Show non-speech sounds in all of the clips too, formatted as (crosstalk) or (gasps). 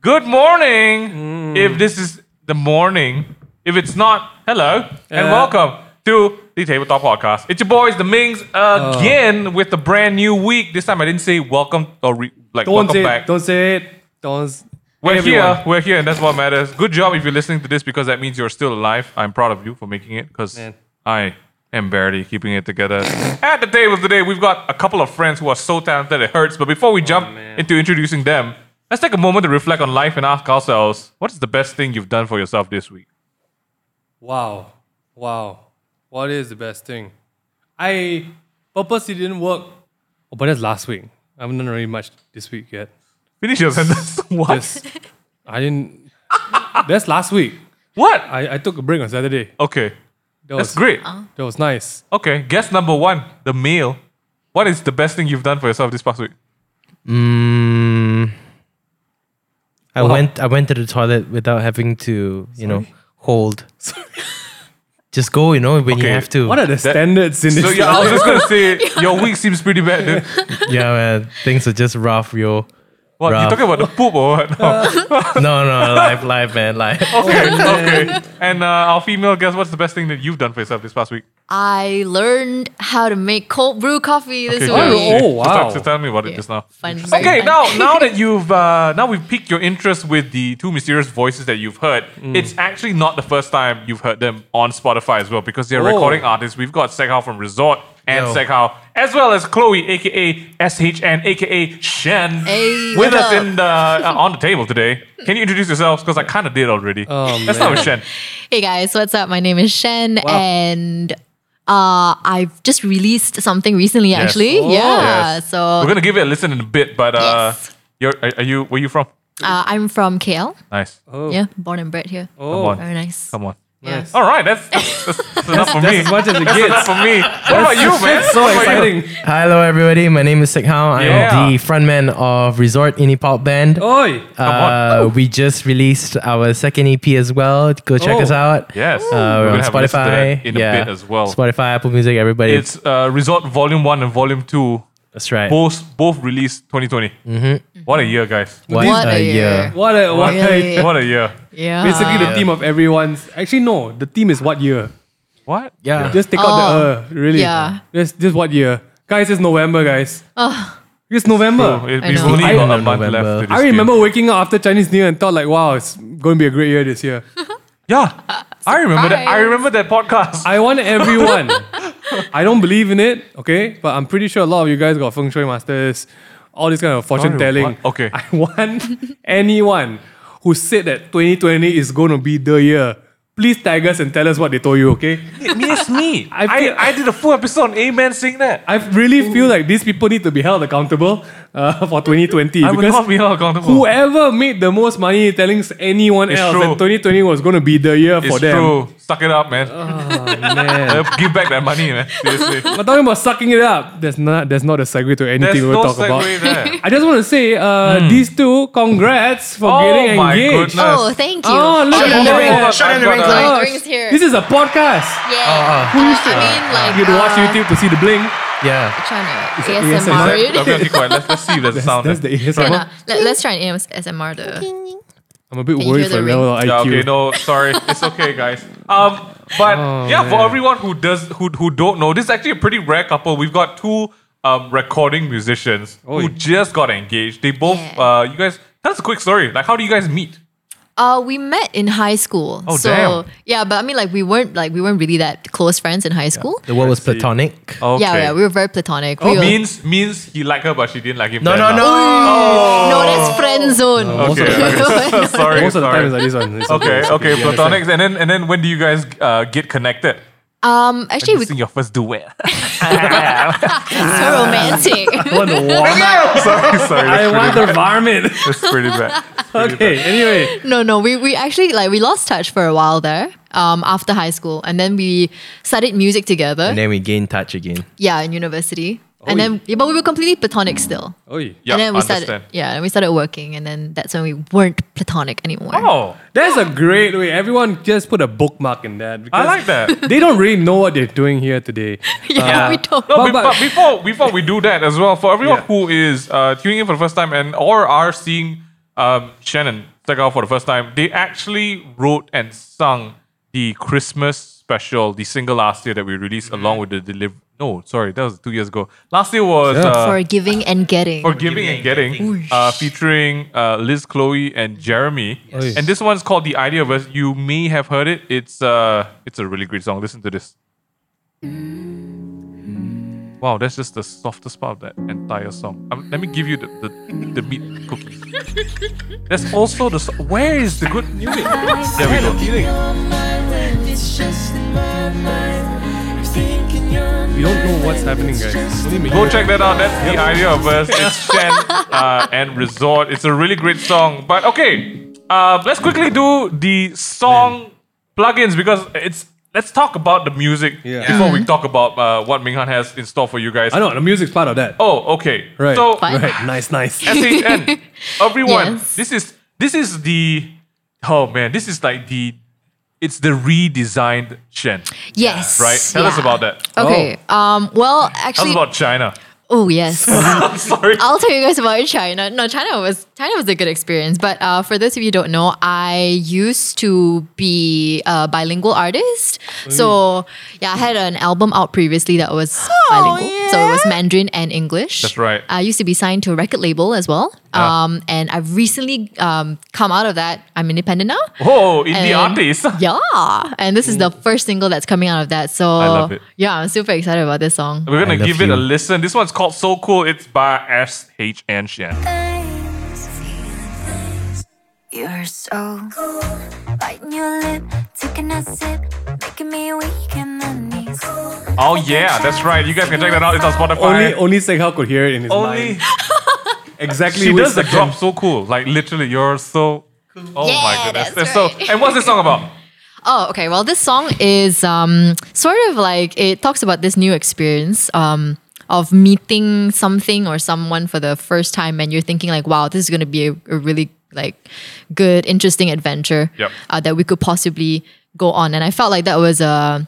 Good morning. If this is the morning, if it's not, hello and Uh, welcome to the Tabletop Podcast. It's your boys, the Mings, again with a brand new week. This time I didn't say welcome or re- like Don't welcome say back. it. Don't say it. Don't. We're everyone. here. We're here, and that's what matters. Good job if you're listening to this because that means you're still alive. I'm proud of you for making it because I am barely keeping it together. At the table today, we've got a couple of friends who are so talented it hurts. But before we oh, jump man. into introducing them, let's take a moment to reflect on life and ask ourselves what is the best thing you've done for yourself this week? Wow. Wow. What is the best thing? I purposely didn't work. Oh, but that's last week. I haven't done really much this week yet. Finish your sentence. (laughs) what? Yes. I didn't. That's last week. What? I, I took a break on Saturday. Okay. That That's was great. That was nice. Okay. Guess number one, the meal. What is the best thing you've done for yourself this past week? Mm, I Wow. went. I went to the toilet without having to, you know, hold. (laughs) Just go, you know, when you Okay. have to. What are the standards in this? So yeah, I was just gonna say (laughs) your week seems pretty bad, dude. yeah, man, things are just rough, yo. What? You talking about the poop or what? No. (laughs) (laughs) No, no, life, life, man, life. (laughs) Okay, okay. And uh, our female guest, what's the best thing that you've done for yourself this past week? I learned how to make cold brew coffee this Okay, week. good. Oh, So- wow. So, tell me about it just now. Fun. Okay, now now that you've uh, now we've piqued your interest with the two mysterious voices that you've heard, Mm. it's actually not the first time you've heard them on Spotify as well because they're Oh. recording artists. We've got Sekhao from Resort and Yo. Sekhao, as well as Chloe, aka SHN, aka Shen, Hey, with us up? in the uh, on the table today. Can you introduce yourselves? Because I kind of did already. Oh, Let's start with. Shen. Hey guys, what's up? My name is Shen, and uh, I've just released something recently. Yes. Actually, Oh. yeah. Yes. So We're gonna give it a listen in a bit, but uh, Yes. you're are, are you where are you from? uh, I'm from KL. Nice. Oh. Yeah, born and bred here. Oh. Very nice. Come on. Yeah. Nice. All right, that's that's, that's, (laughs) that's enough for That's me. as much as it That's gets. enough for me. What about you, man? So What about you? exciting. Hello, everybody. My name is Sik Hao. I'm Yeah. the frontman of Resort Indie Pop Band. Oi. Uh, we just released our second EP as well. Go check Oh. us out. Yes, Uh, we're on gonna have a listen to Spotify. that in a yeah. bit as well. Spotify, Apple Music, everybody. It's uh, Resort Volume One and Volume Two, That's right. both both released 2020. Mm-hmm. What a year, guys! What, What a a year. year. What a what Really? a, (laughs) What a year! Yeah. Basically, the theme of everyone's. Actually, no. The theme is what year. What? Yeah. Just take out the Oh, uh. Really. yeah. Just just what year? Guys, it's November, guys. Oh. It's November. Oh, it- I we've know. only I- got a November. left. To this I remember year. waking up after Chinese New Year and thought like, wow, it's going to be a great year this year. (laughs) Yeah, I remember that. I remember that podcast. I want everyone. (laughs) I don't believe in it, okay? But I'm pretty sure a lot of you guys got feng shui masters, all this kind of fortune telling. what? Okay. (laughs) I want anyone who said that 2020 is going to be the year. Please tag us and tell us what they told you, okay? me, it's me. (laughs) I I, feel- I, did a full episode on Amen saying that. I really feel like these people need to be held accountable uh, for 2020 I will because not be accountable. whoever made the most money telling anyone It's else true. that 2020 was going to be the year it's for them. true. Suck it up, man. Oh, (laughs) man. Give back that money, man. Seriously. (laughs) But talking about sucking it up, there's not there's not a segue to anything There's we'll no talk about. there. (laughs) I just want to say, uh, these two, congrats for Oh getting engaged. goodness. Oh, thank you. Oh, look at the ring. that. Shut in the ring, Oh, Chloe. the ring's here. This is a podcast. yeah. uh, Who used to? I mean, like, you had to watch uh, YouTube to see the bling. Yeah. Trying to it ASMR. ASMR? it. I'm gonna keep quiet. Let's, let's see if there's a sound. That's there. the ASMR. Yeah, nah, let, let's try an ASMR. The I'm a bit Can worried hear for the the level of Yeah, okay, no, sorry. It's okay, guys. Um, but Oh, yeah, for everyone who does who who don't know, this is actually a pretty rare couple. We've got two um recording musicians Oi. who just got engaged. They both Yeah. uh you guys tell us a quick story. Like how do you guys meet? Uh, we met in high school. Oh, so damn. yeah, but I mean, like we weren't like we weren't really that close friends in high school. The world was platonic. Okay. Yeah, yeah, we were very platonic. Oh, we were, means means he liked her but she didn't like him. No, then, no, lah. no. no, that's friend zone. Most of Okay, the okay. (laughs) sorry. Most of the sorry. time it's like this one. It's Okay, it's okay, You understand? platonics, and then and then when do you guys uh, get connected? Um, actually, we Sing your first duet. (laughs) so romantic. (laughs) (laughs) I want the warm. sorry, sorry. I want pretty, the varmint. that's pretty bad. okay, anyway. no, no, we we actually like we lost touch for a while there. Um, after high school, and then we studied music together. And then we gained touch again. yeah, in university. And then yeah, but we were completely platonic still. Oh, Yeah, and then we understand. started yeah, and we started working, and then that's when we weren't platonic anymore. Oh, that's a great way. Everyone just put a bookmark in that. I like that. (laughs) They don't really know what they're doing here today. (laughs) yeah, we don't. No, But- but- but, before before we do that as well, for everyone Yeah. who is uh, tuning in for the first time and or are seeing um, Shannon check out for the first time, they actually wrote and sung the Christmas special, the single last year that we released along with the deliver. No, sorry, that was two years ago. Last year was Yeah. uh, for giving and getting. for giving and getting, uh, featuring uh, Liz, Chloe, and Jeremy. Oi. And this one's called "The Idea of Us." You may have heard it. It's uh, it's a really great song. Listen to this. Wow, that's just the softest part of that entire song. Um, let me give you the the, the meat cookies. That's also the. So- Where is the good music? There we go. We don't know what's happening, guys. Me. Go check that out. That's the idea of us. It's (laughs) Shen uh, and Resort. It's a really great song. But okay, uh, let's quickly do the song plugins because it's. Let's talk about the music Yeah. before we talk about uh, what Minghan has in store for you guys. I know the music's part of that. Oh, okay. Right. So Fine. Right. Nice, nice. SHN, (laughs) everyone, Yes. this is this is the oh man, this is like the it's the redesigned Shen, yes. right? Tell us about that. Okay. Um. Well, Tell us actually, about China. oh yes. (laughs) Sorry. (laughs) I'll tell you guys about China. No, China was China was a good experience. But uh, for those of you who don't know, I used to be a bilingual artist. So yeah, I had an album out previously that was bilingual. So it was Mandarin and English. That's right. I used to be signed to a record label as well. Yeah. Um, and I've recently um, come out of that. I'm independent now. Oh, indie And- artist. (laughs) Yeah, and this is the first single that's coming out of that. So I love it. Yeah, I'm super excited about this song. We're gonna I love give it a listen. This one's called So Cool. It's by SHN Shen. You're so cool, biting your lip, taking a sip, making me weak in the knees. Oh yeah, that's right. You guys can check that out. It's on Spotify. Only only Seghao could hear it in his Only mind. (laughs) Exactly. she which does the section. drop so cool. Like literally, you're so. Oh my goodness. that's so. right. And what's this song about? Oh, okay. Well, this song is um, sort of like it talks about this new experience um, of meeting something or someone for the first time, and you're thinking like, "Wow, this is going to be a, a really like good, interesting adventure Yep. uh, that we could possibly go on." And I felt like that was a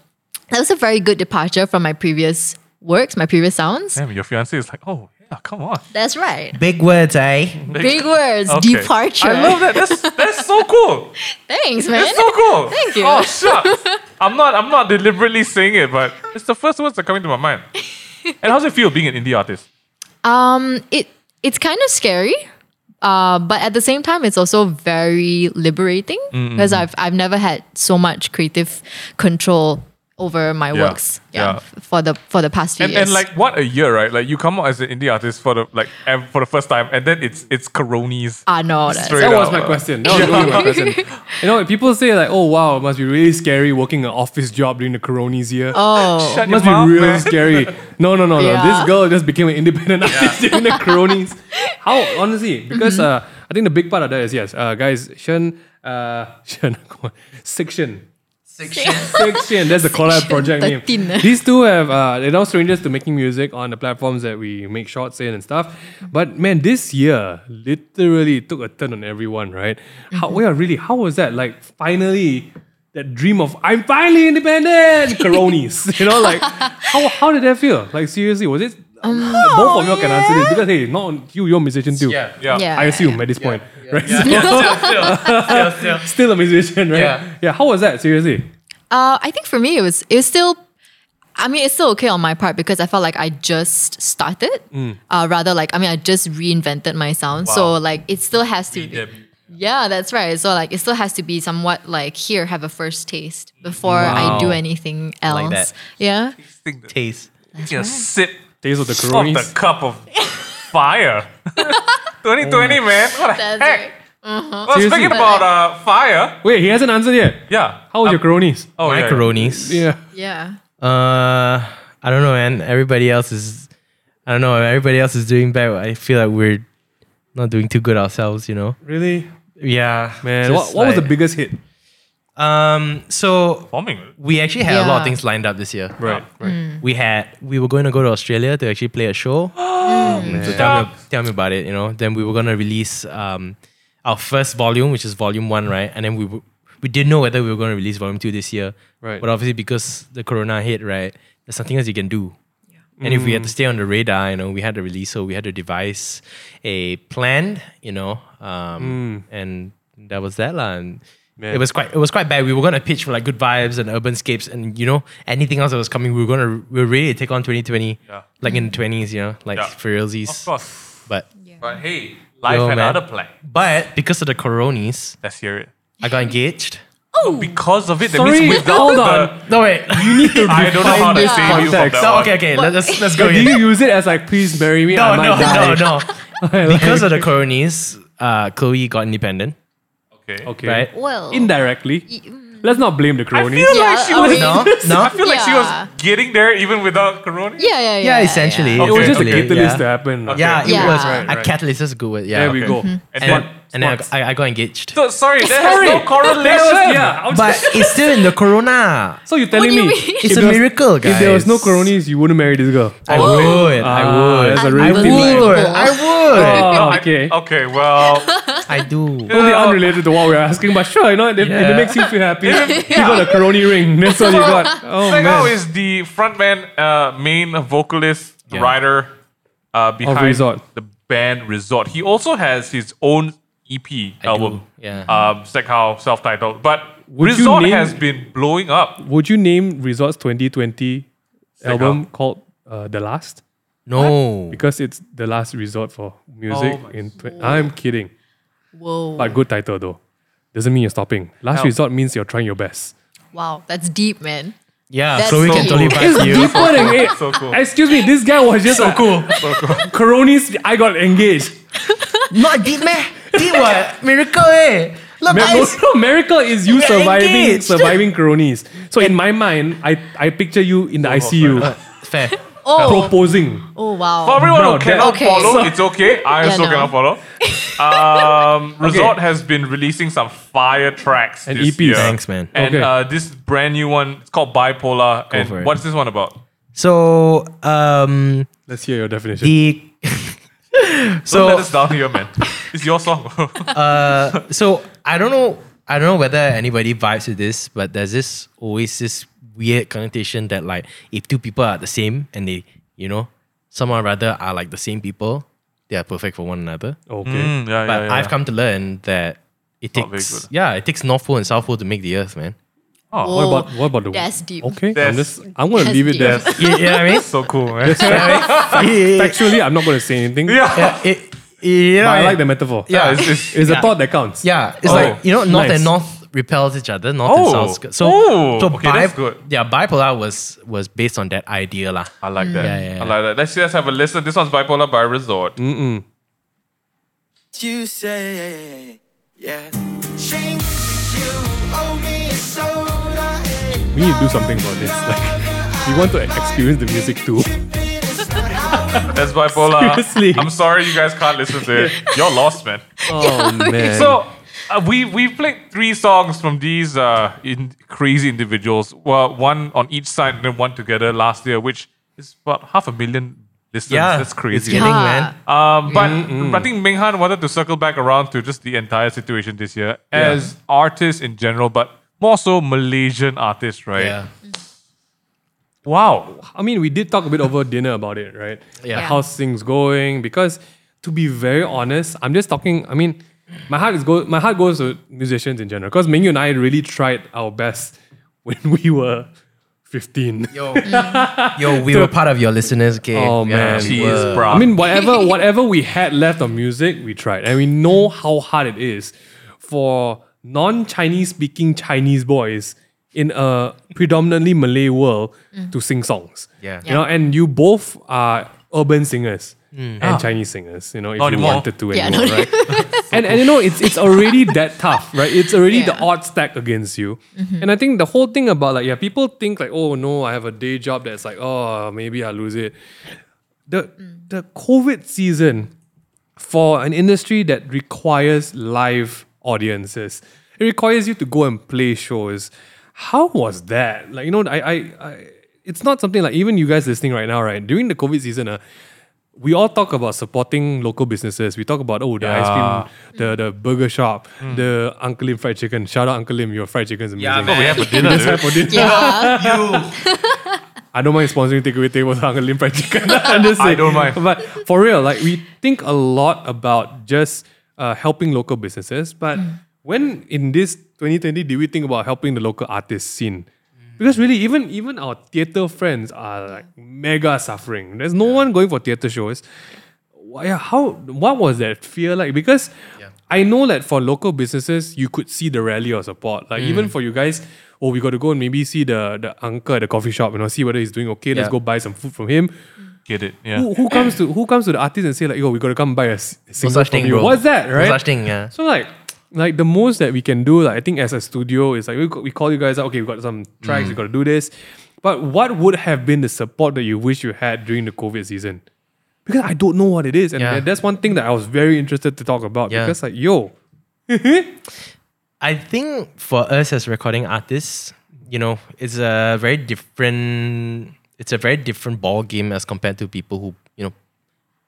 that was a very good departure from my previous works, my previous sounds. Damn, your fiance is like, oh yeah, come on. That's right. Big words, eh? Big words, Okay. departure. I love that. That's that's so cool. Thanks, man. It's so cool. Thank you. Oh shucks. I'm not I'm not deliberately saying it, but it's the first words that are coming to my mind. (laughs) And how's it feel being an indie artist? Um, it it's kind of scary, uh, but at the same time, it's also very liberating because I've I've never had so much creative control over my Yeah, works. Yeah, yeah. f- for the for the past few And, years. and like what a year, right? Like you come out as an indie artist for the like ev- for the first time, and then it's it's Coronies. ah no, that's That up. was my question. That was really my (laughs) question. You know, people say like, "Oh wow, it must be really scary working an office job during the Coronis year." oh Shut must your be mouth, real man. scary. No, no, no, no. Yeah. This girl just became an independent artist (laughs) during the Coronis. How honestly? Because Mm-hmm. uh, I think the big part of that is yes, uh, guys. Shen, uh, (laughs) Shen, come on, Section. Section. (laughs) That's the collab project name. (laughs) These two have uh, they're not strangers to making music on the platforms that we make shorts in and stuff. But man, this year literally took a turn on everyone, right? How yeah, really? How was that? Like finally, that dream of I'm finally independent, (laughs) Coronis. you know, like how how did that feel? Like seriously, was it? (laughs) both of you can answer this because hey, not on you, you're a musician too. Yeah. Yeah. I assume at this point, right? (laughs) still, still, still. (laughs) Still a musician, right? Yeah. Yeah. How was that? Seriously. Uh, I think for me, it was it was still. I mean, it's still okay on my part because I felt like I just started. Mm. Uh, rather, like I mean, I just reinvented my sound, so like it still has to. Be, yeah, that's right. So like, it still has to be somewhat like here, have a first taste before I do anything else. like that. Yeah. Taste. Taking a sip Days of the of Coronis. the cup of (laughs) fire. (laughs) 2020, man. What the That's heck? right. Well, Seriously? speaking about uh, fire, Wait, he hasn't answered yet. yeah. How was your Coronis? Oh, My yeah. Coronis. Yeah. Yeah. Uh, I don't know, man. Everybody else is, I don't know. Everybody else is doing bad. I feel like we're not doing too good ourselves. You know. Really? Yeah, Man, what, just what was the biggest hit? Um, so Bombing. we actually had a lot Yeah. of things lined up this year. Right, right. Mm. We had we were going to go to Australia to actually play a show. (gasps) so tell me, tell me about it. You know, then we were gonna release um our first volume, which is volume one, right? And then we w- we didn't know whether we were going to release volume two this year. Right. But obviously, because the corona hit, right, there's nothing else you can do. And if we had to stay on the radar, you know, we had to release, so we had to devise a plan, you know, um, and that was that, lah. And Man. it was quite, it was quite bad. We were gonna pitch for like good vibes and urbanscapes, and you know, anything else that was coming, we were gonna, we were ready to take on 2020, Yeah. like in the 20s, you know, like Yeah. for realsies. Of course. But, But hey, life Yo, had man. other plan. but because of the coronis, Let's hear it. I got engaged. Oh, because of it, that means without hold the, on. No wait. (laughs) You need to I don't know how to define this save you from that So one. okay, okay. Let, us let's go. But do you use it as like, please marry me? I No, might no, die. no, no. (laughs) because of the coronis, uh, Chloe got independent, Okay. Okay. right? Well, Indirectly. y- mm. Let's not blame the I cronies. feel Yeah, like she I was. mean- (laughs) No, no. I feel like she was getting there even without Corona. yeah, yeah, yeah. Yeah, essentially. yeah. It was just a Okay, catalyst yeah. to happen. Okay. Yeah, it Yeah. was. Right, a right. catalyst is a good word. Yeah. There we Okay. go. Mm-hmm. And And, then, and then Smart. I, I got engaged. so, sorry, there Sorry. has no correlation. (laughs) yeah. I was But it's still in the corona. (laughs) So you're telling do you me mean? It's if a was- miracle, guys. If there was no cronies, you wouldn't marry this girl. I would. I Ah, would. that's a I really would. big line. I would. (laughs) Oh, okay. okay, well, I do. Totally unrelated to what we're asking, but sure, you know, if, if Yeah. it makes you feel happy, you got a crony ring. That's what you got. Oh Segao man. is the frontman, uh, main vocalist, Yeah. writer uh, behind Resort. the band Resort. He also has his own EP I album, do, yeah. um, Segao self-titled. But Would you Resort name- has been blowing up. Would you name Resort's 2020 album called uh, The Last? No. Because it's the last resort for music. Oh in tw- I'm kidding. Whoa. But good title though. Doesn't mean you're stopping. Last Help. resort means you're trying your best. wow, that's deep, man. Yeah, That's Chloe can so totally cool. vibe you. Deeper than it. So cool. Excuse me, this guy was just so cool. So cool. Cronies, I got engaged. (laughs) Not deep, man. Deep what? Miracle, eh? Look, Mir- guys. no, no, miracle is you surviving engaged. surviving cronies. So in my mind, I, I picture you in the ICU Fair. Oh, proposing. oh wow. For everyone Bro, who cannot okay. follow, So- it's okay. I Yeah, also no. cannot follow. (laughs) Um, Resort has been releasing some fire tracks And this EPs. year. Thanks, man. And Okay. uh, this brand new one, it's called Bipolar. and for it. what's this one about? So, um, Let's hear your definition. the. Don't (laughs) so, let us down here, man. It's your song. (laughs) uh, so I don't know. I don't know whether anybody vibes with this, but there's this always this weird connotation that like if two people are the same and they, you know, somehow or rather are like the same people, they are perfect for one another. okay. Mm, yeah, but yeah, yeah. I've come to learn that it takes yeah, it takes North Pole and South Pole to make the Earth, man. Oh, What about what about the That's deep. Okay, I'm just I'm gonna leave it deep. there. (laughs) yeah, you know what I mean? so cool, man. (laughs) Yeah, Factually, I'm not gonna say anything. yeah. it, you know, But I like the metaphor. Yeah, it's, it's, It's Yeah. a thought that counts. Yeah, it's Oh. like you know, north Nice. and north repels each other. North Oh. and south. So, Oh, so okay, that's good. Yeah, bipolar was was based on that idea, lah. I like that. Yeah, yeah, yeah. I like that. Let's let's have a listen. This one's Bipolar by Resort. Mm-mm. You say, yeah. Shink, you owe me a soda. hey. We need to do something about this. Like, we want to experience the music too. That's Bipolar. Seriously. I'm sorry you guys can't listen to it. You're lost, man. Oh (laughs) man. So uh, we we played three songs from these uh, in crazy individuals. Well, one on each side and then one together last year, which is about half a million listens. Yeah, that's It's crazy. getting, Yeah. man. Um, but I think Minghan wanted to circle back around to just the entire situation this year as artists in general, but more so Malaysian artists, right? Yeah. Wow. I mean, we did talk a bit over dinner about it, right? Yeah. Like, how's things going? Because to be very honest, I'm just talking. I mean, my heart is go. My heart goes to musicians in general. Because Mingyu and I really tried our best (laughs) when we were 15. Yo, (laughs) yo, we were part of your listeners. game. Oh, Yeah, man. we Jeez, bro. I mean, whatever (laughs) whatever we had left of music, we tried, and we know how hard it is for non-Chinese speaking Chinese boys in a predominantly Malay world to sing songs. Yeah. you know, and you both are urban singers. Mm. And ah. Chinese singers, you know, if Not you anymore. wanted to Yeah, anymore, right? (laughs) and and you know, it's it's already that tough, right? It's already the odds stacked against you. Mm-hmm. And I think the whole thing about like, yeah, people think like, oh no, I have a day job that's like, oh, maybe I lose it the the COVID season for an industry that requires live audiences, it requires you to go and play shows. How was that? Like you know, I, I, I it's not something like even you guys listening right now, right? During the COVID season, uh, we all talk about supporting local businesses. We talk about oh the ice cream, the the burger shop, the Uncle Lim fried chicken. Shout out Uncle Lim, your fried chicken is amazing. Yeah, man. we have for dinner. (laughs) That's dude. for dinner. Yeah. (laughs) I don't mind sponsoring takeaway tables Uncle Lim fried chicken. (laughs) I'm just I don't mind. But for real, like we think a lot about just uh, helping local businesses. But when in this 2020 did we think about helping the local artist scene? Because really, even even our theater friends are like mega suffering. There's no one going for theater shows. Why- yeah, How? What was that fear like? Because I know that for local businesses, you could see the rally or support. Like even mm. for you guys, oh, we got to go and maybe see the the uncle at the coffee shop. You know, see whether he's doing okay. Let's go buy some food from him. Get it? Yeah. Who, who comes to who comes to the artist and say like, yo, we got to come buy a, s- No such thing, you? bro. What's that, No right? such thing, yeah. So like, like the most that we can do, like I think as a studio is like we, we call you guys out. Okay, we got some tracks. Mm. We got to do this. But what would have been the support that you wish you had during the COVID season? Because I don't know what it is, and Yeah. that's one thing that I was very interested to talk about. Yeah. Because like, yo, (laughs) I think for us as recording artists, you know, it's a very different. It's a very different ball game as compared to people who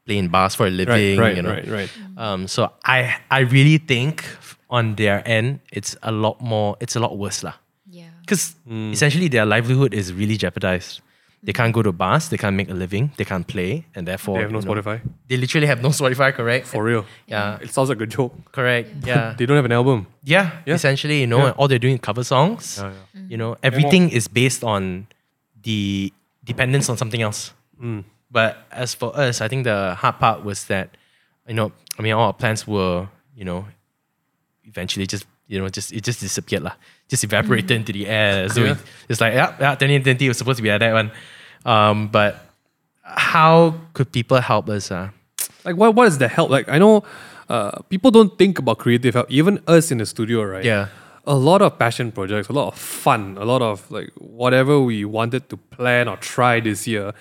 you know play in bars for a living. right, right, you know. right, right. Um, so I I really think on their end it's a lot more. It's a lot worse lah. Yeah. Because Hmm. essentially their livelihood is really jeopardized. They can't go to bars. They can't make a living. They can't play, and therefore They have no you know, Spotify They literally have no Spotify. Correct. for real. yeah. It sounds like a joke. Correct. Yeah. (laughs) They don't have an album. Yeah, Yeah. essentially, you know, Yeah. all they're doing is cover songs. Yeah, yeah. You know, everything is based on the dependence on something else. Mm. But as for us, I think the hard part was that, you know, I mean, all our plans were, you know, eventually just, you know, just it just disappeared lah, just evaporated into the air. So Yeah. it- it's like, yeah, yeah, 2020 was supposed to be like that one. Um, but how could people help us? Uh? Like, what what is the help? Like, I know uh, people don't think about creative help. Even us in the studio, right? Yeah. A lot of passion projects, a lot of fun, a lot of like whatever we wanted to plan or try this year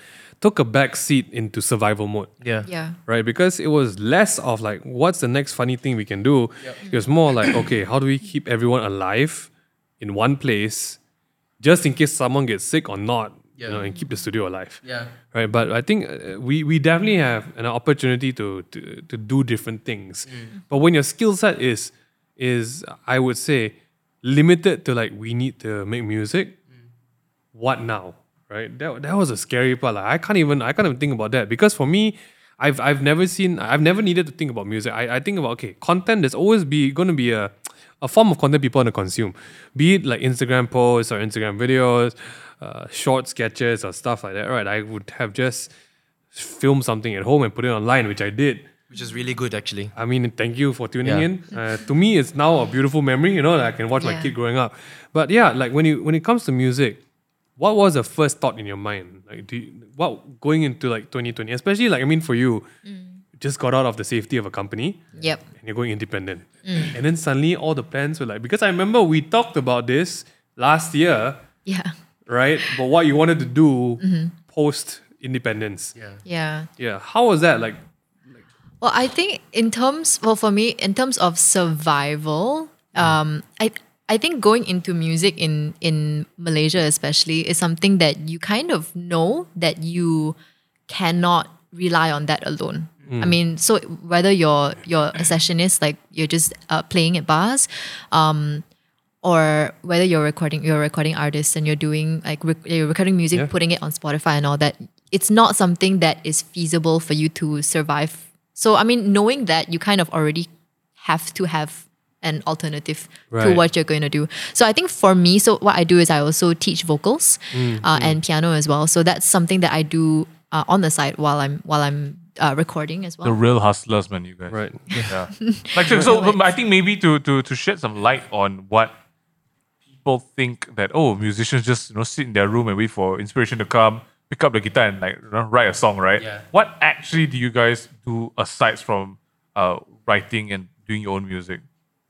took a back seat into survival mode. Yeah. Yeah. Right, because it was less of like, what's the next funny thing we can do? It was more like, okay, how do we keep everyone alive in one place, just in case someone gets sick or not, you know, and keep the studio alive Yeah. right? But I think uh, we we definitely have an opportunity to to, to do different things. But when your skill set is is I would say limited to like we need to make music, what now? Right? That that was a scary part. Like I can't even I can't even think about that because for me. I've, I've never seen I've never needed to think about music. I, I think about okay, content there's always be gonna be a a form of content people want to consume. Be it like Instagram posts or Instagram videos, uh, short sketches or stuff like that, right? I would have just filmed something at home and put it online, which I did. Which is really good, actually. I mean, thank you for tuning Yeah. in. Uh, to me, it's now a beautiful memory, you know, that I can watch my kid growing up. But yeah, like when you when it comes to music, what was the first thought in your mind? Like, do you, what going into like 2020, especially like I mean for you, mm. just got out of the safety of a company Yep. and you're going independent. Mm. And then suddenly all the plans were like, because I remember we talked about this last year, Yeah. right? But what you wanted to do mm-hmm. post independence. Yeah. Yeah. Yeah. How was that? Like, Well, I think in terms, well, for me, in terms of survival, mm. um, I I think going into music in in Malaysia especially is something that you kind of know that you cannot rely on that alone. I mean, so whether you're you're a sessionist, like you're just uh, playing at bars, um, or whether you're recording you're recording artist and you're doing like rec- you're recording music Yeah. putting it on spotify and all that it's not something that is feasible for you to survive so i mean knowing that you kind of already have to have an alternative to what you're going to do so i think for me so what i do is i also teach vocals uh, and piano as well so that's something that i do uh, on the side while i'm while i'm uh, recording as well The real hustlers, man, you guys. right. Yeah. (laughs) like so, so I think maybe to to to shed some light on what people think that oh musicians just you know sit in their room and wait for inspiration to come, pick up the guitar and like you know, write a song, right? Yeah. What actually do you guys do aside from uh, writing and doing your own music?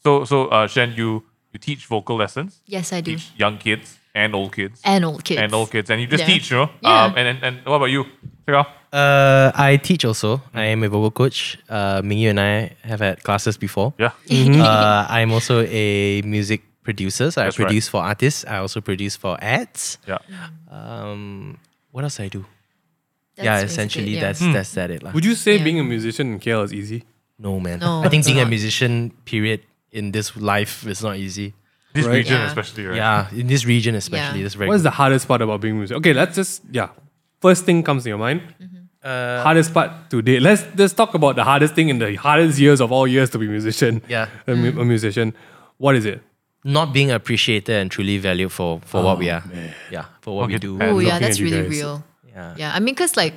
So so uh, Shen, you you teach vocal lessons, yes i do teach young kids and old kids and old kids and old kids, and you just Yeah. teach, you know. Yeah. Um, and, and and what about you? Check out. Uh, I teach also. I am a vocal coach. Uh, Mingyu and I have had classes before. Yeah. uh, I'm also a music producer. So That's I right. produce for artists. I also produce for ads. Yeah. Um, what else I do? That's yeah, basically essentially it, yeah. that's Hmm. that's that it lah. Would you say Yeah. being a musician in KL is easy? No man. No, I think it's being a not. musician period in this life is not easy. This Right. region Yeah. especially, right? Yeah, in this region especially, Yeah. that's very What is the hardest part about being a musician? Okay, let's just yeah. First thing comes to your mind. uh, hardest part today. Let's let's talk about the hardest thing in the hardest years of all years to be a musician. Yeah. a, mu- a musician. What is it? not being appreciated and truly valued for for what we are. Yeah, for what we do. Oh yeah, that's really guys. real. Yeah. Yeah, I mean, cause like,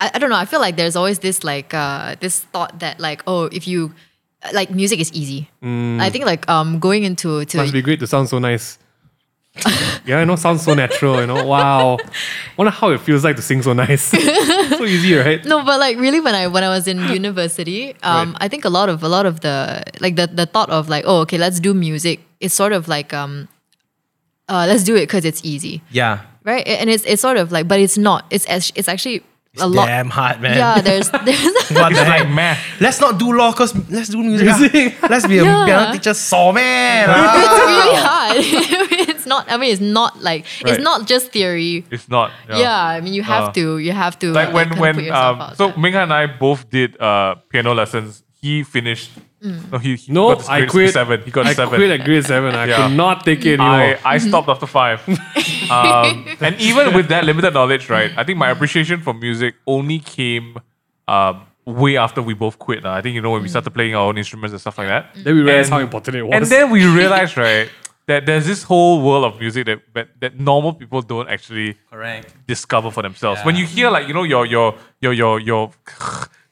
I, I don't know. I feel like there's always this like uh this thought that like oh if you like music is easy. I think like um going into to Must be great to sound so nice. (laughs) yeah, I know, sounds so natural. You know, wow. Wonder how it feels like to sing so nice. (laughs) so easy, right? no, but like really when I when I was in (gasps) university, um, Right. I think a lot of a lot of the like the the thought of like oh okay let's do music is sort of like um, uh let's do it because it's easy, Yeah. right? And it's it's sort of like but it's not. It's act- it's actually a lot. Damn hard, man. Yeah, there's (laughs) there's What the It's heck? like math. Let's not do law because let's do music. Music. ah. (laughs) Let's be a Yeah. piano teacher. So man. ah. it's really hard. (laughs) it's not. I mean, it's not like Right. it's not just theory. It's not. Yeah, I mean, you have Uh, to. You have to. like when when put yourself um, so there. Mingha and I both did uh piano lessons. He finished. No, he, he No, got his I grades quit. seven. He got I seven. quit at grade seven. I Yeah. could not take it anymore. I, I stopped after five. (laughs) um, and even with that limited knowledge, right? I think my appreciation for music only came um, way after we both quit. lah. I think you know when we started playing our own instruments and stuff like that. then we realized And- how important it was. And then we (laughs) realized, right, that there's this whole world of music that that, that normal people don't actually Correct. discover for themselves. When you hear like you know your your your your your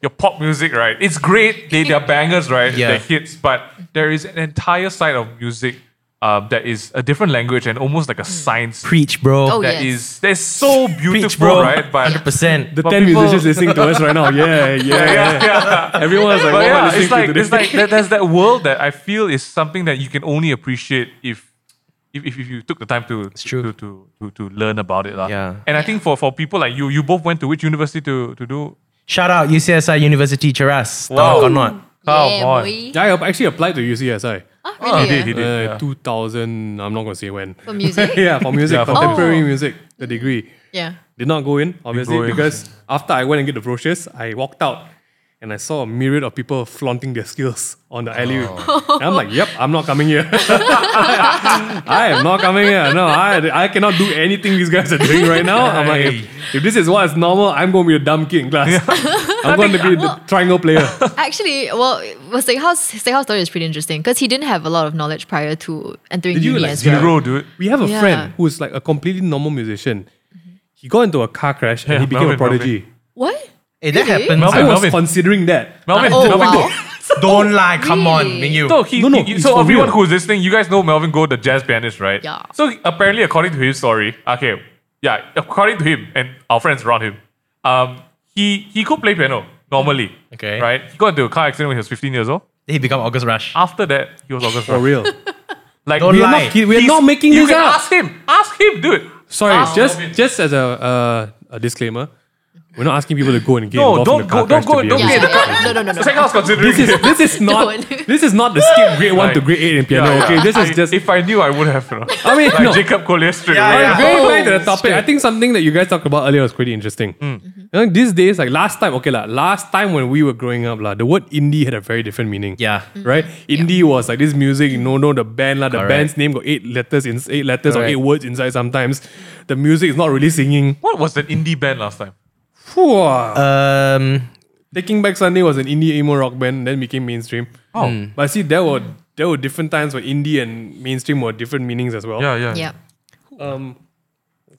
your pop music, right? It's great. They they're bangers, right? Yeah. They're hits, but there is an entire side of music um, that is a different language and almost like a science Preach, bro. Oh, that yes. is that's so beautiful, Preach, bro. right? But Hundred percent. the but 10 people- musicians listening to us right now. Yeah, (laughs) yeah, yeah. Everyone's like, but what am I yeah, listening it's to like today? it's like there- there's that world that I feel is something that you can only appreciate if if, if, if you took the time to true. to, to to to learn about it. lah. Yeah. And I think for, for people like you, you both went to which university to to do? Shout out UCSI University Cheras. Wow. Wow. or not? Oh, yeah, boy. boy. yeah, I actually applied to UCSI. Ah, He really? did, ah? he did. Uh, yeah. 2000, I'm not going to say when. For music? (laughs) yeah, for music, Yeah, for contemporary music. music, the degree. Yeah. Did not go in, obviously, go in. because after I went and get the brochures, I walked out and I saw a myriad of people flaunting their skills on the alleyway. Oh. And I'm like, yep, I'm not coming here. (laughs) I am not coming here. No, I, I cannot do anything these guys are doing right now. I'm like, if, if this is what is normal, I'm going to be a dumb kid in class. (laughs) I'm going to be the triangle player. Actually, well, well Steakhouse, Steakhouse story is pretty interesting because he didn't have a lot of knowledge prior to entering Did you, uni like, as well. Zero, dude. We have a Yeah. friend who's like a completely normal musician. He got into a car crash and he became Melvin, a prodigy. What? Hey, that Really? happens. Melvin, I was Melvin. considering that. Melvin, Oh, Melvin wow. Go. (laughs) Don't lie. Come on, Really? Mingyu. No, he, No, no, he- it's so for everyone real. who's listening, you guys know Melvin Go, the jazz pianist, right? Yeah. So apparently, according to his story, okay, yeah, according to him and our friends around him, um, he he could play piano normally. Okay. Right. He got into a car accident when he was 15 years old. He become August Rush. After that, he was August For Rush. real. (laughs) Like Don't we are lie. not, He- we are he's- not making you this can up. Ask him. Ask him, dude. Sorry, Ask just Melvin. just as a uh, a disclaimer, we're not asking people to go and get No, involved don't in the car go- don't go- to be don't a get Yeah, the car- yeah. No, no, no, no. Second, I was considering. This is this is (laughs) not Don't. this is not the skip grade one Right. to grade eight in piano. Yeah, okay, this is I- just. If I knew, I would have. You know. I mean, like no. Jacob Collier straight Yeah, away. yeah. Going back to the topic, I think something that you guys talked about earlier was pretty interesting. Hmm. You know, these days, like last time, okay, la, last time when we were growing up, la, the word indie had a very different meaning. Yeah. Right? Indie was like this music, you know, no, the band, la, the Correct. band's name got eight letters in eight letters or Correct. eight words inside sometimes. The music is not really singing. What was an indie band last time? Phew. Um. Taking Back Sunday was an indie emo rock band, then became mainstream. Oh. But see, there were there were different times where indie and mainstream were different meanings as well. Yeah, yeah. Yeah. Um,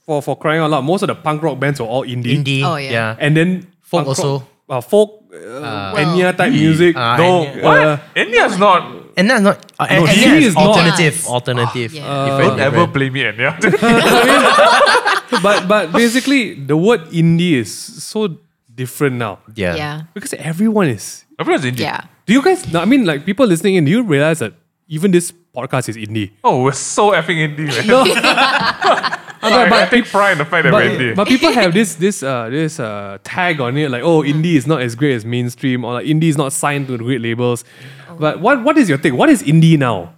for for crying out loud, most of the punk rock bands were all indie. Indie. Oh, yeah. And then Folk punk rock- also. uh, folk, uh, Enya type music. Uh, No, Enya. what? Uh, Enya's not. And that's not. Uh, No, and, she and is not. alternative. Yes. Alternative. Yeah. Uh, Don't ever different. play me Enya. (laughs) (laughs) but but basically, the word indie is so different now Yeah. Yeah. because everyone is. Everyone's indie. Yeah. Do you guys? no, I mean, like people listening in, do you realize that even this podcast is indie? Oh, we're so effing indie, man. No. (laughs) (laughs) I, I take pride in the fact that we're indie. But, but people have this this uh this uh tag on it like oh indie is not as great as mainstream or like indie is not signed to the great labels. But what what is your take? What is indie now?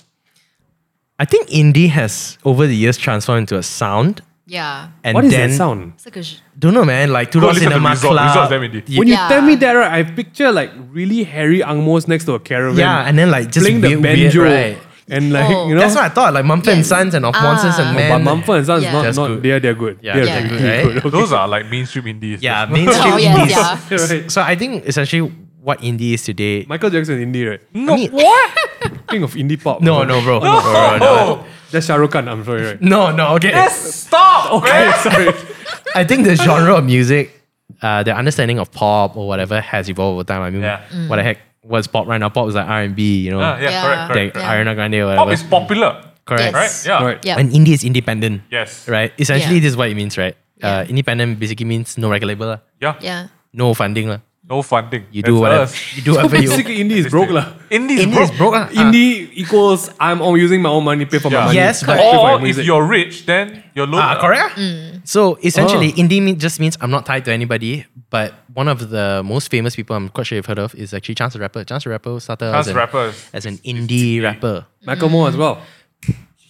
I think indie has over the years transformed into a sound. Yeah. And What is then that sound? It's like a sh- don't know, man. Like Two Go Door listen to Cinema Resort. Club. Resort's damn. Yeah, When you tell me that, right, I picture like really hairy angmos next to a caravan. yeah, and then like just playing the weird, banjo. weird, right? And like Oh. you know, That's what I thought. Like Mumford and Yes. Sons and Of Ah. Monsters and Oh, Men. but Mumford and Sons Yeah. not That's not good. they're they're good. Yeah. they're Yeah. technically Right? good. Okay. Those are like mainstream (laughs) indies. Yeah, (laughs) mainstream Oh, yes, indies. yeah. (laughs) Right. So I think essentially what indie is today. Michael Jackson is indie, right? No, I mean- (laughs) King of indie pop. no, no, bro. No, no, no, (laughs) That's Shah Rukh Khan. I'm sorry, right? no, no. Okay. Stop! (laughs) Okay, sorry. I think the genre of music, uh, the understanding of pop or whatever has evolved over time. I mean, Yeah. what the heck was pop right now? Pop was like R and B, you know, Ah, yeah, Yeah. correct, like correct. Yeah. Ariana Grande or whatever. Pop is popular, Correct. Yes. right? Yeah. Right. Yeah. And indie is independent. Yes. Right. Essentially, Yeah. this is what it means, right? Uh, independent basically means no record label. Yeah. Yeah. no funding, lah. No funding. You That's do whatever. us. You do whatever you. Basically, indie is broke lah. Indies, Indie is broke, lah. Indie equals I'm all using my own money, pay for my money. Yes, pay but- Or if you're rich, then you're low. Ah, correct. So essentially, Oh. indie just means I'm not tied to anybody. But one of the most famous people I'm quite sure you've heard of is actually Chance the Rapper. Chance the Rapper started Chance as, the an, Rapper as an indie rapper. Macklemore as well.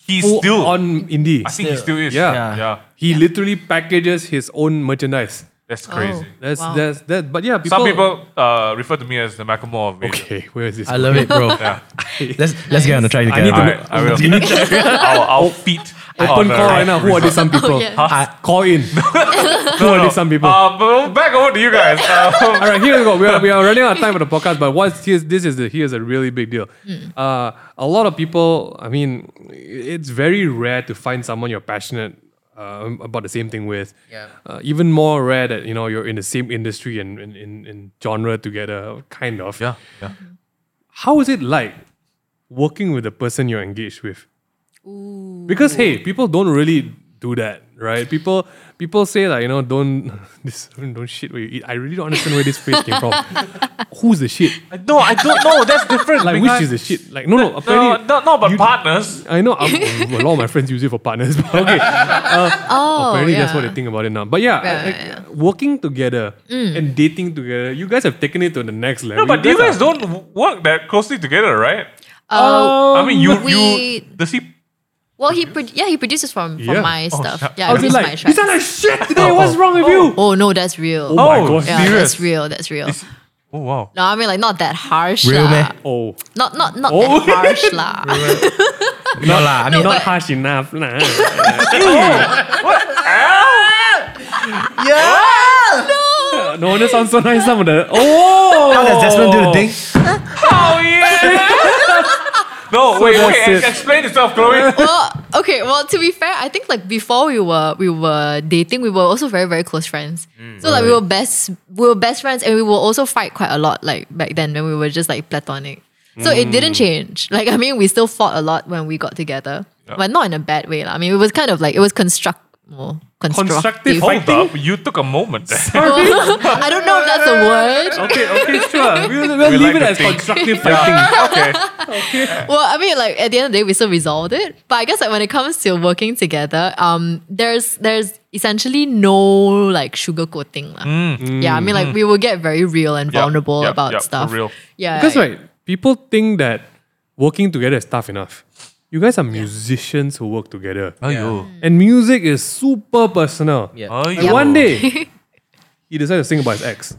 He's Full still on indie. I think he still is. Yeah. Yeah. Yeah. He literally packages his own merchandise. That's crazy. Oh. That's Wow. that's that. But yeah, people. Some people uh, refer to me as the Macklemore of radio. Okay, where is this? I love it, bro. (laughs) Yeah. (laughs) Let's let's get on the track I together. need to Alright, I will. (laughs) I'll, I'll feed. Open call right now. Who are these some people? Oh, yes. I- call in. Who are these some people? Uh, but back over to you guys. Um, All right, here we go. We are, we are running out of time for the podcast, but what's here's this is the here's a really big deal. Uh, a lot of people, I mean, it's very rare to find someone you're passionate uh, about the same thing with. Yeah. Uh, even more rare that you know you're in the same industry and in, in, in genre together, kind of. yeah, yeah. How is it like working with the person you're engaged with? Because hey, people don't really do that, right? People people say like you know don't (laughs) this don't shit where you eat. I really don't understand where this phrase came from. (laughs) Who's the shit? No, I don't know. That's different. Like which is the shit? Like no no No, apparently no, no, but you- partners. I know um, a lot of my friends use it for partners, but okay. (laughs) Uh, Oh, apparently yeah. that's what they think about it now. But yeah, Right, like, yeah. working together and dating together, you guys have taken it to the next level. No, but you guys are- don't work that closely together, right? Uh, I mean, you, we- you, does he? Well, he pro- yeah he produces from from Yeah. my Oh, stuff. shut- Yeah, I I was produce like, my you tracks. sound like shit today. What's wrong with you? Oh no, that's real. Oh my Oh, gosh. yeah, serious? that's real. That's real. Oh wow. No, I mean like not that harsh. Real lah. meh? Oh, Not not not Oh. that harsh (laughs) lah. (laughs) No lah. I mean, not but- harsh enough. Nah. (laughs) Oh, yeah. no wonder sounds so nice. Some of the oh, How does Desmond do the thing? Yeah. no, wait, wait. it. Explain yourself, Chloe. (laughs) well, okay. Well, to be fair, I think like before we were we were dating, we were also very very close friends. Mm. so like we were best we were best friends, and we will also fight quite a lot. Like back then when we were just like platonic. So it didn't mm. change. Like I mean, we still fought a lot when we got together, but not in a bad way. lah. I mean, it was kind of like it was construct well, constructive. Constructive Hold up, you took a moment. (laughs) I don't know if that's a word. Okay, okay, sure. We'll, (laughs) we'll We leave like it to as think. constructive fighting. okay. Well, I mean, like at the end of the day, we still resolved it. But I guess like when it comes to working together, um, there's there's essentially no like sugarcoating. lah. Yeah, I mean, like we will get very real and Yep, vulnerable yep, about yep, for stuff. real. Yeah, Because right, people think that working together is tough enough. You guys are musicians who work together, Ayo. and music is super personal. Yeah. Ayo. And one day, (laughs) he decided to sing about his ex.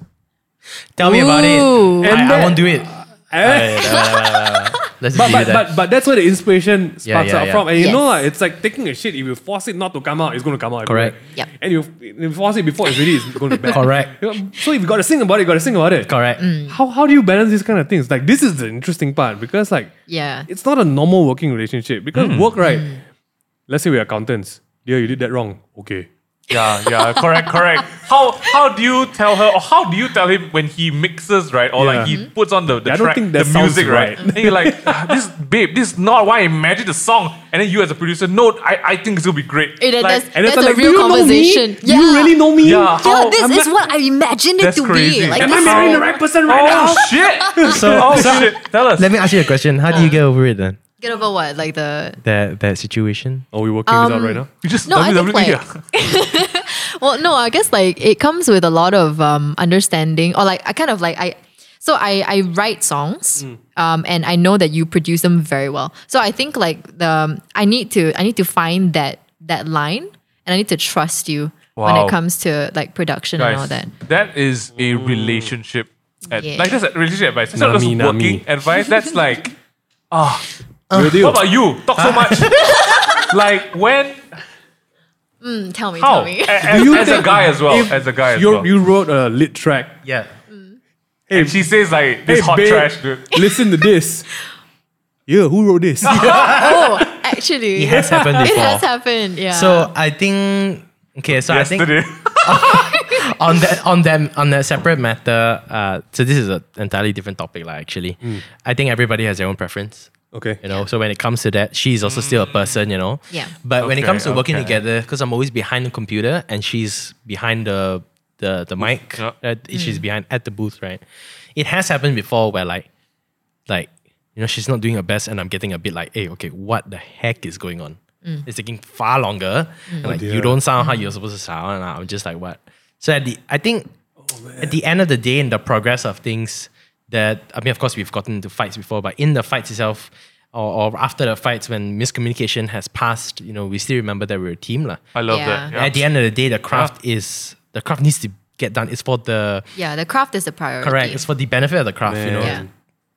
Tell me about it. Ooh. I, And I that- won't do it. (laughs) Eh? Let's But, but, it but, but that's where the inspiration sparks yeah, out yeah. from. And you Yes. know, like, it's like taking a shit. If you force it not to come out, it's going to come out. everywhere. Correct. Yep. And you, you force it before it's ready, it's going to be bad. Correct. (laughs) So if you got to sing about it, you got to sing about it. Correct. Mm. How, how do you balance these kind of things? Like, this is the interesting part because, like, yeah. it's not a normal working relationship because mm. work right mm. let's say we're accountants dear you did that wrong okay Yeah, yeah, correct, correct. (laughs) How how do you tell her or how do you tell him when he mixes, right? Or like he puts on the, the I don't track, think that the sounds music, right? right. and you're like, "Ah, this babe, this is not why I imagined the song. And then you as a producer, no, I, I think it's gonna be great. That- Like, that's and it's that's a like real do you conversation. know me? do you really know me Yeah. Yeah, How- this am is I- what I imagined it That's to crazy. be. Like am this I is marrying the right person right now (laughs) oh shit! So, oh so shit! Tell us. let me ask you a question. How do you get over it then? Get over what? Like the that that situation. Are we working this out Um, right now? You just No, I think, WWE. like- yeah. (laughs) Well, no, I guess like it comes with a lot of um, understanding, or like I kind of like I. So I I write songs, um, and I know that you produce them very well. So I think like the I need to I need to find that that line, and I need to trust you when it comes to like production and all that. that is a relationship. Ad- Yeah. Like that's a relationship advice. It's not just working nami. advice. That's like, (laughs) ah, Real deal. what about you? Talk so much. (laughs) like when? Mm, tell me, How? tell me. A- a- you as a think guy as well. if As a guy as you well. you wrote a lit track. Yeah. and she says like this hot babe, trash, dude. (laughs) Listen to this. Yeah, who wrote this? (laughs) oh, actually, It has happened before. It before. has happened. Yeah. So I think okay. So I think Yesterday. on that on them on that separate matter. Uh, so this is an entirely different topic, like actually. I think everybody has their own preference. Okay. You know, so when it comes to that, she's also still a person, you know. Yeah. But when it Okay, comes to working okay. together, because I'm always behind the computer and she's behind the the the mic, Yeah. uh, she's mm. behind at the booth, right? It has happened before where like, like you know, she's not doing her best, and I'm getting a bit like, hey, okay, what the heck is going on? Mm. It's taking far longer. Mm. And like oh, you dear. don't sound how you're supposed to sound, and I'm just like, what? So at the, I think oh, at the end of the day, in the progress of things, that I mean, of course, we've gotten into fights before, but in the fights itself, or, or after the fights, when miscommunication has passed, you know, we still remember that we're a team, lah. I love Yeah. that. Yeah. At the end of the day, the craft is the craft needs to get done. It's for the yeah, the craft is the priority. correct. It's for the benefit of the craft, you know. Yeah.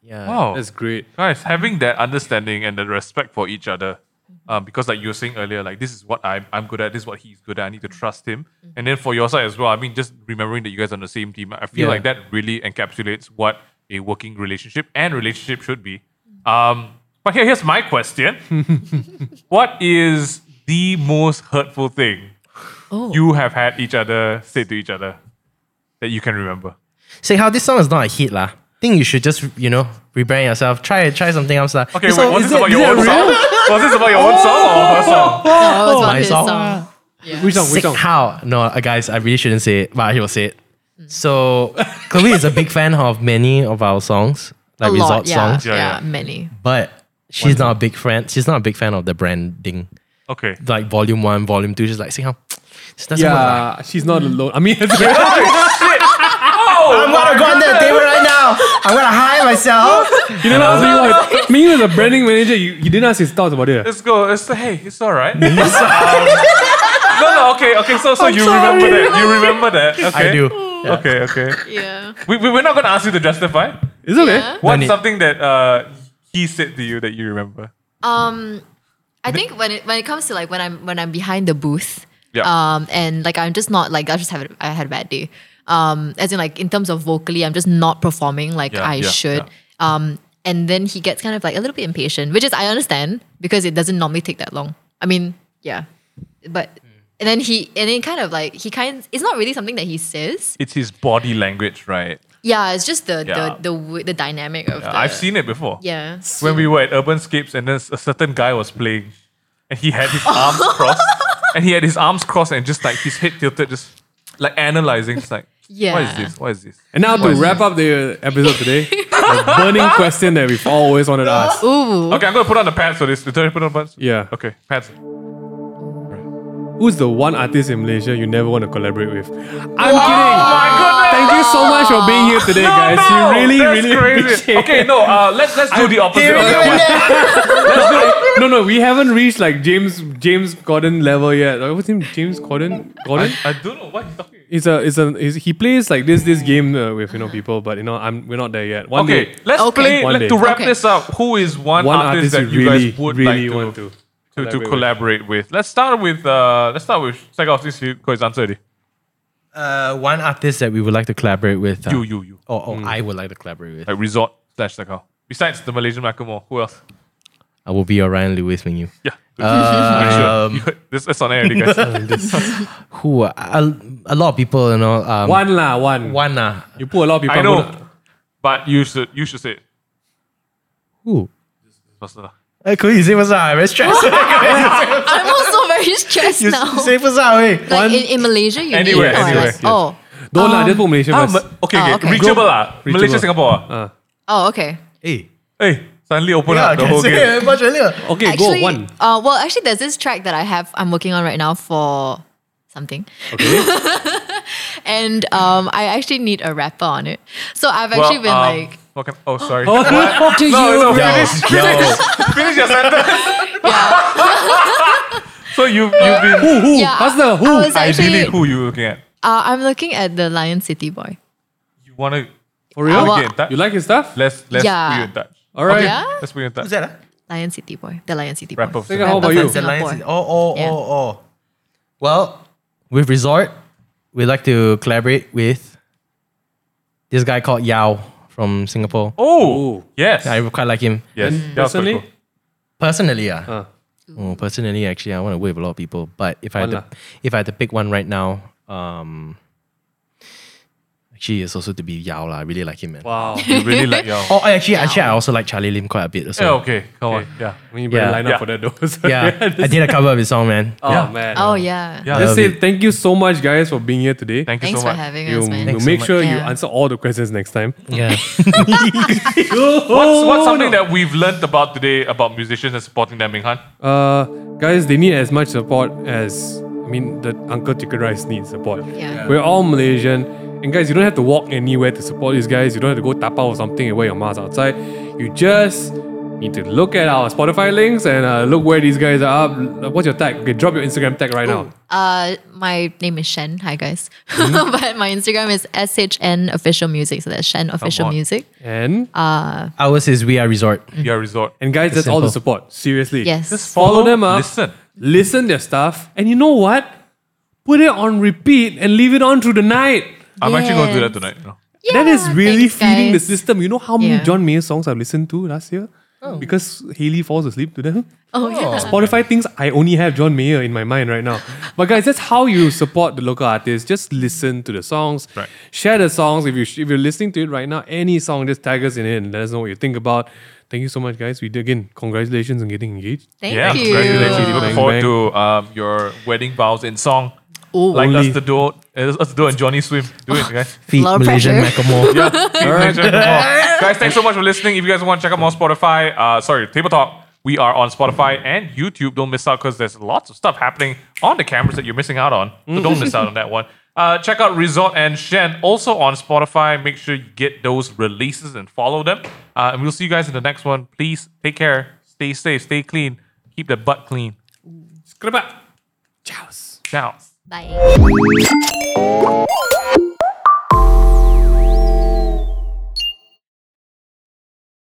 Yeah. Wow. That's great. guys having that understanding and the respect for each other um, because like you were saying earlier like this is what I'm, I'm good at this is what he's good at i need to trust him and then for your side as well i mean just remembering that you guys are on the same team i feel Yeah. like that really encapsulates what a working relationship and relationship should be um, but here, here's my question (laughs) what is the most hurtful thing Oh. you have had each other say to each other that you can remember Say how this song is not a hit, lah. Think you should just you know rebrand yourself. Try try something else, lah. okay This wait song- was is this about that- your is own that song real? was this about your own song or her song (laughs) No, it was about my his song. song. Yeah. Which song? Which Sick song? how? No, uh, guys, I really shouldn't say it, but I will say it. Mm. So Chloe is a big fan of many of our songs, like a resort lot, yeah, songs, Yeah, yeah, yeah. many. but she's not a big fan. She's not a big fan of the branding, okay like volume one, volume two. She's like, see how this doesn't work. lah." Yeah, she's not alone. I mean, it's very (laughs) (laughs) oh, I'm gonna go under the table right now. I'm gonna hide myself. (laughs) you didn't ask me what. Me as a branding manager, you, you didn't ask his thoughts about it. Let's go. It's hey, it's all right. Um, No, no, okay, okay. So, so you remember that? You (laughs) remember that? Okay. I do. Yeah. Okay, okay. Yeah. We, we we're not gonna ask you to justify. It's okay. Yeah. What's something that uh he said to you that you remember? Um, I think when it when it comes to like when I'm when I'm behind the booth, Yeah. um, and like I'm just not like I just have I had a bad day. Um, as in like in terms of vocally, I'm just not performing like Yeah, I yeah, should. yeah. Um, and then he gets kind of like a little bit impatient, which is I understand because it doesn't normally take that long. I mean, yeah, but and then he and then kind of like he kind it's not really something that he says. It's his body language, right? Yeah, it's just the Yeah. the the w- the dynamic of Yeah, the. I've seen it before. Yeah. When we were at Urban Urbanscapes and then a certain guy was playing and he had his (laughs) arms crossed and he had his arms crossed and just like his head tilted, just like analyzing. It's like, Yeah. what is this? What is this? And now to wrap up the episode today, a (laughs) burning question that we've always wanted to ask. Ooh. Okay, I'm gonna put on the pads for this. Did I put on pads? Yeah. Okay, pads. Who's the one artist in Malaysia you never want to collaborate with? I'm kidding. my goodness. Thank you so much for being here today, (laughs) guys. you really, that's really crazy. appreciate Okay, no, uh, let's let's do the opposite of that one. (laughs) No, no, we haven't reached like James James Corden level yet. Uh, What's his name? James Corden? Corden? I, I don't know what he's talking. It's a, it's a, it's, he plays like this, this game uh, with you know people, but you know, I'm, we're not there yet. One Okay, day, let's Okay. play One let- day. to wrap Okay. this up. Who is one, one artist, artist that you you really, guys would really like want to, to, to, to collaborate with? Let's start with uh, let's start with Sega this because answer already. Uh, one artist that we would like to collaborate with. Uh, You, you, you. Or, or I would like to collaborate with. Like resort slash Sega. Besides the Malaysian Macklemore, who else? I will be your Ryan Lewis when you. Yeah. (laughs) Make sure. Um, (laughs) You this that's on air already, guys. (laughs) who? uh, A, a lot of people, you know. Um, one lah, one. One. Uh, You put a lot of people. I know, gonna- but you should you should say it. who? Faster. Uh, Chloe, you say what's up? I'm very stressed. (laughs) (laughs) I'm also very stressed you now. say what's up, hey. like in, in Malaysia, you Anywhere, mean? Or anywhere, like- Oh. Don't lah, just put Malaysia Ah, first. ma- okay, Oh, okay. okay. Reachable lah. Reachable. Malaysia, Singapore. ah. Oh, okay. Hey. Hey, Suddenly open Yeah, up the can whole game. it much earlier. Okay, actually, go one. Uh, well, actually, there's this track that I have. I'm working on right now for something, Okay. (laughs) and um, I actually need a rapper on it. So I've actually been um, like, okay. Oh, sorry. (gasps) do no, you? no, finish, Yo, finish your sentence. Yeah, (laughs) So you've you've been who? Who? yeah. How's the who? actually, ideally who you looking at? uh, I'm looking at the Lion City Boy. You want to For real? Our- get? You like his stuff? Let's let's Yeah. put you in touch. All right. Yeah, Let's put you in touch. who's that? ah? Lion City Boy. The Lion City Rapper. Boy. Think how about you? The Lions. Singapore. Oh, oh, Yeah. oh, oh. Well, with Resort, we like to collaborate with this guy called Yao from Singapore. Oh, yes. I quite like him. yes. And That was pretty personally? cool. Personally, yeah. Uh, Oh, personally, actually, I want to work with a lot of people. But if I had to, if I had to pick one right now, um, actually, it's also to be Yao lah. I really like him, man. wow. (laughs) You really like your. Oh, actually, actually, I also like Charlie Lim quite a bit. Also. Yeah, okay. Come on. Yeah. We mean, you better Yeah. line up Yeah. for that though. (laughs) So Yeah, (laughs) I did a cover of his song, man. Oh Yeah. man. Oh yeah. Yeah. Let's Love say it. thank you so much, guys, for being here today. Thank you Thanks so for much. having you, us, man. you Thanks so make much. sure you Yeah. answer all the questions next time. Yeah. What's, what's something that we've learned about today about musicians and supporting them, Ming Han? Uh, guys, they need as much support as I mean the Uncle Chicken Rice needs support. Yeah. We're all Malaysian, and guys, you don't have to walk anywhere to support these guys. You don't have to go tap out or something and wear your mask outside. You just need to look at our Spotify links and uh, look where these guys are up. What's your tag? Okay, drop your Instagram tag right now. Uh, my name is Shen. Hi guys. (laughs) but my Instagram is shn official music. So that's Shen official music. And uh, Ours is We Are Resort. Yeah, resort. and guys, that's all the support. Seriously. Yes. Just follow follow them up. Listen. listen their stuff, and you know what? Put it on repeat and leave it on through the night. I'm actually going to do that tonight. You know? that is really thanks, feeding the guys. system. You know how many Yeah. John Mayer songs I've listened to last year? Because Haley falls asleep to them. Oh yeah. Spotify thinks I only have John Mayer in my mind right now. But guys, that's how you support the local artists. Just listen to the songs, Right. share the songs. If you if you're listening to it right now, any song, just tag us in it and let us know what you think about. Thank you so much, guys. We did again. Congratulations on getting engaged. Thank yeah, you. congratulations. Looking Bang, forward bang. to um, your wedding vows in song. Oh, Like Only- us to do, uh, us to do and Johnnyswim. Do it, guys. (laughs) Feet Low Malaysian pressure. Macklemore. Yeah. (laughs) All right. Guys, thanks so much for listening. If you guys want to check out more Spotify, uh, sorry, Table Talk, we are on Spotify and YouTube. Don't miss out because there's lots of stuff happening on the cameras that you're missing out on. So don't miss out on that one. Uh, check out Resort and Shen also on Spotify. Make sure you get those releases and follow them. Uh, and we'll see you guys in the next one. Please take care, stay safe, stay clean, keep the butt clean. Skriba. Ciao. Ciao. Bye.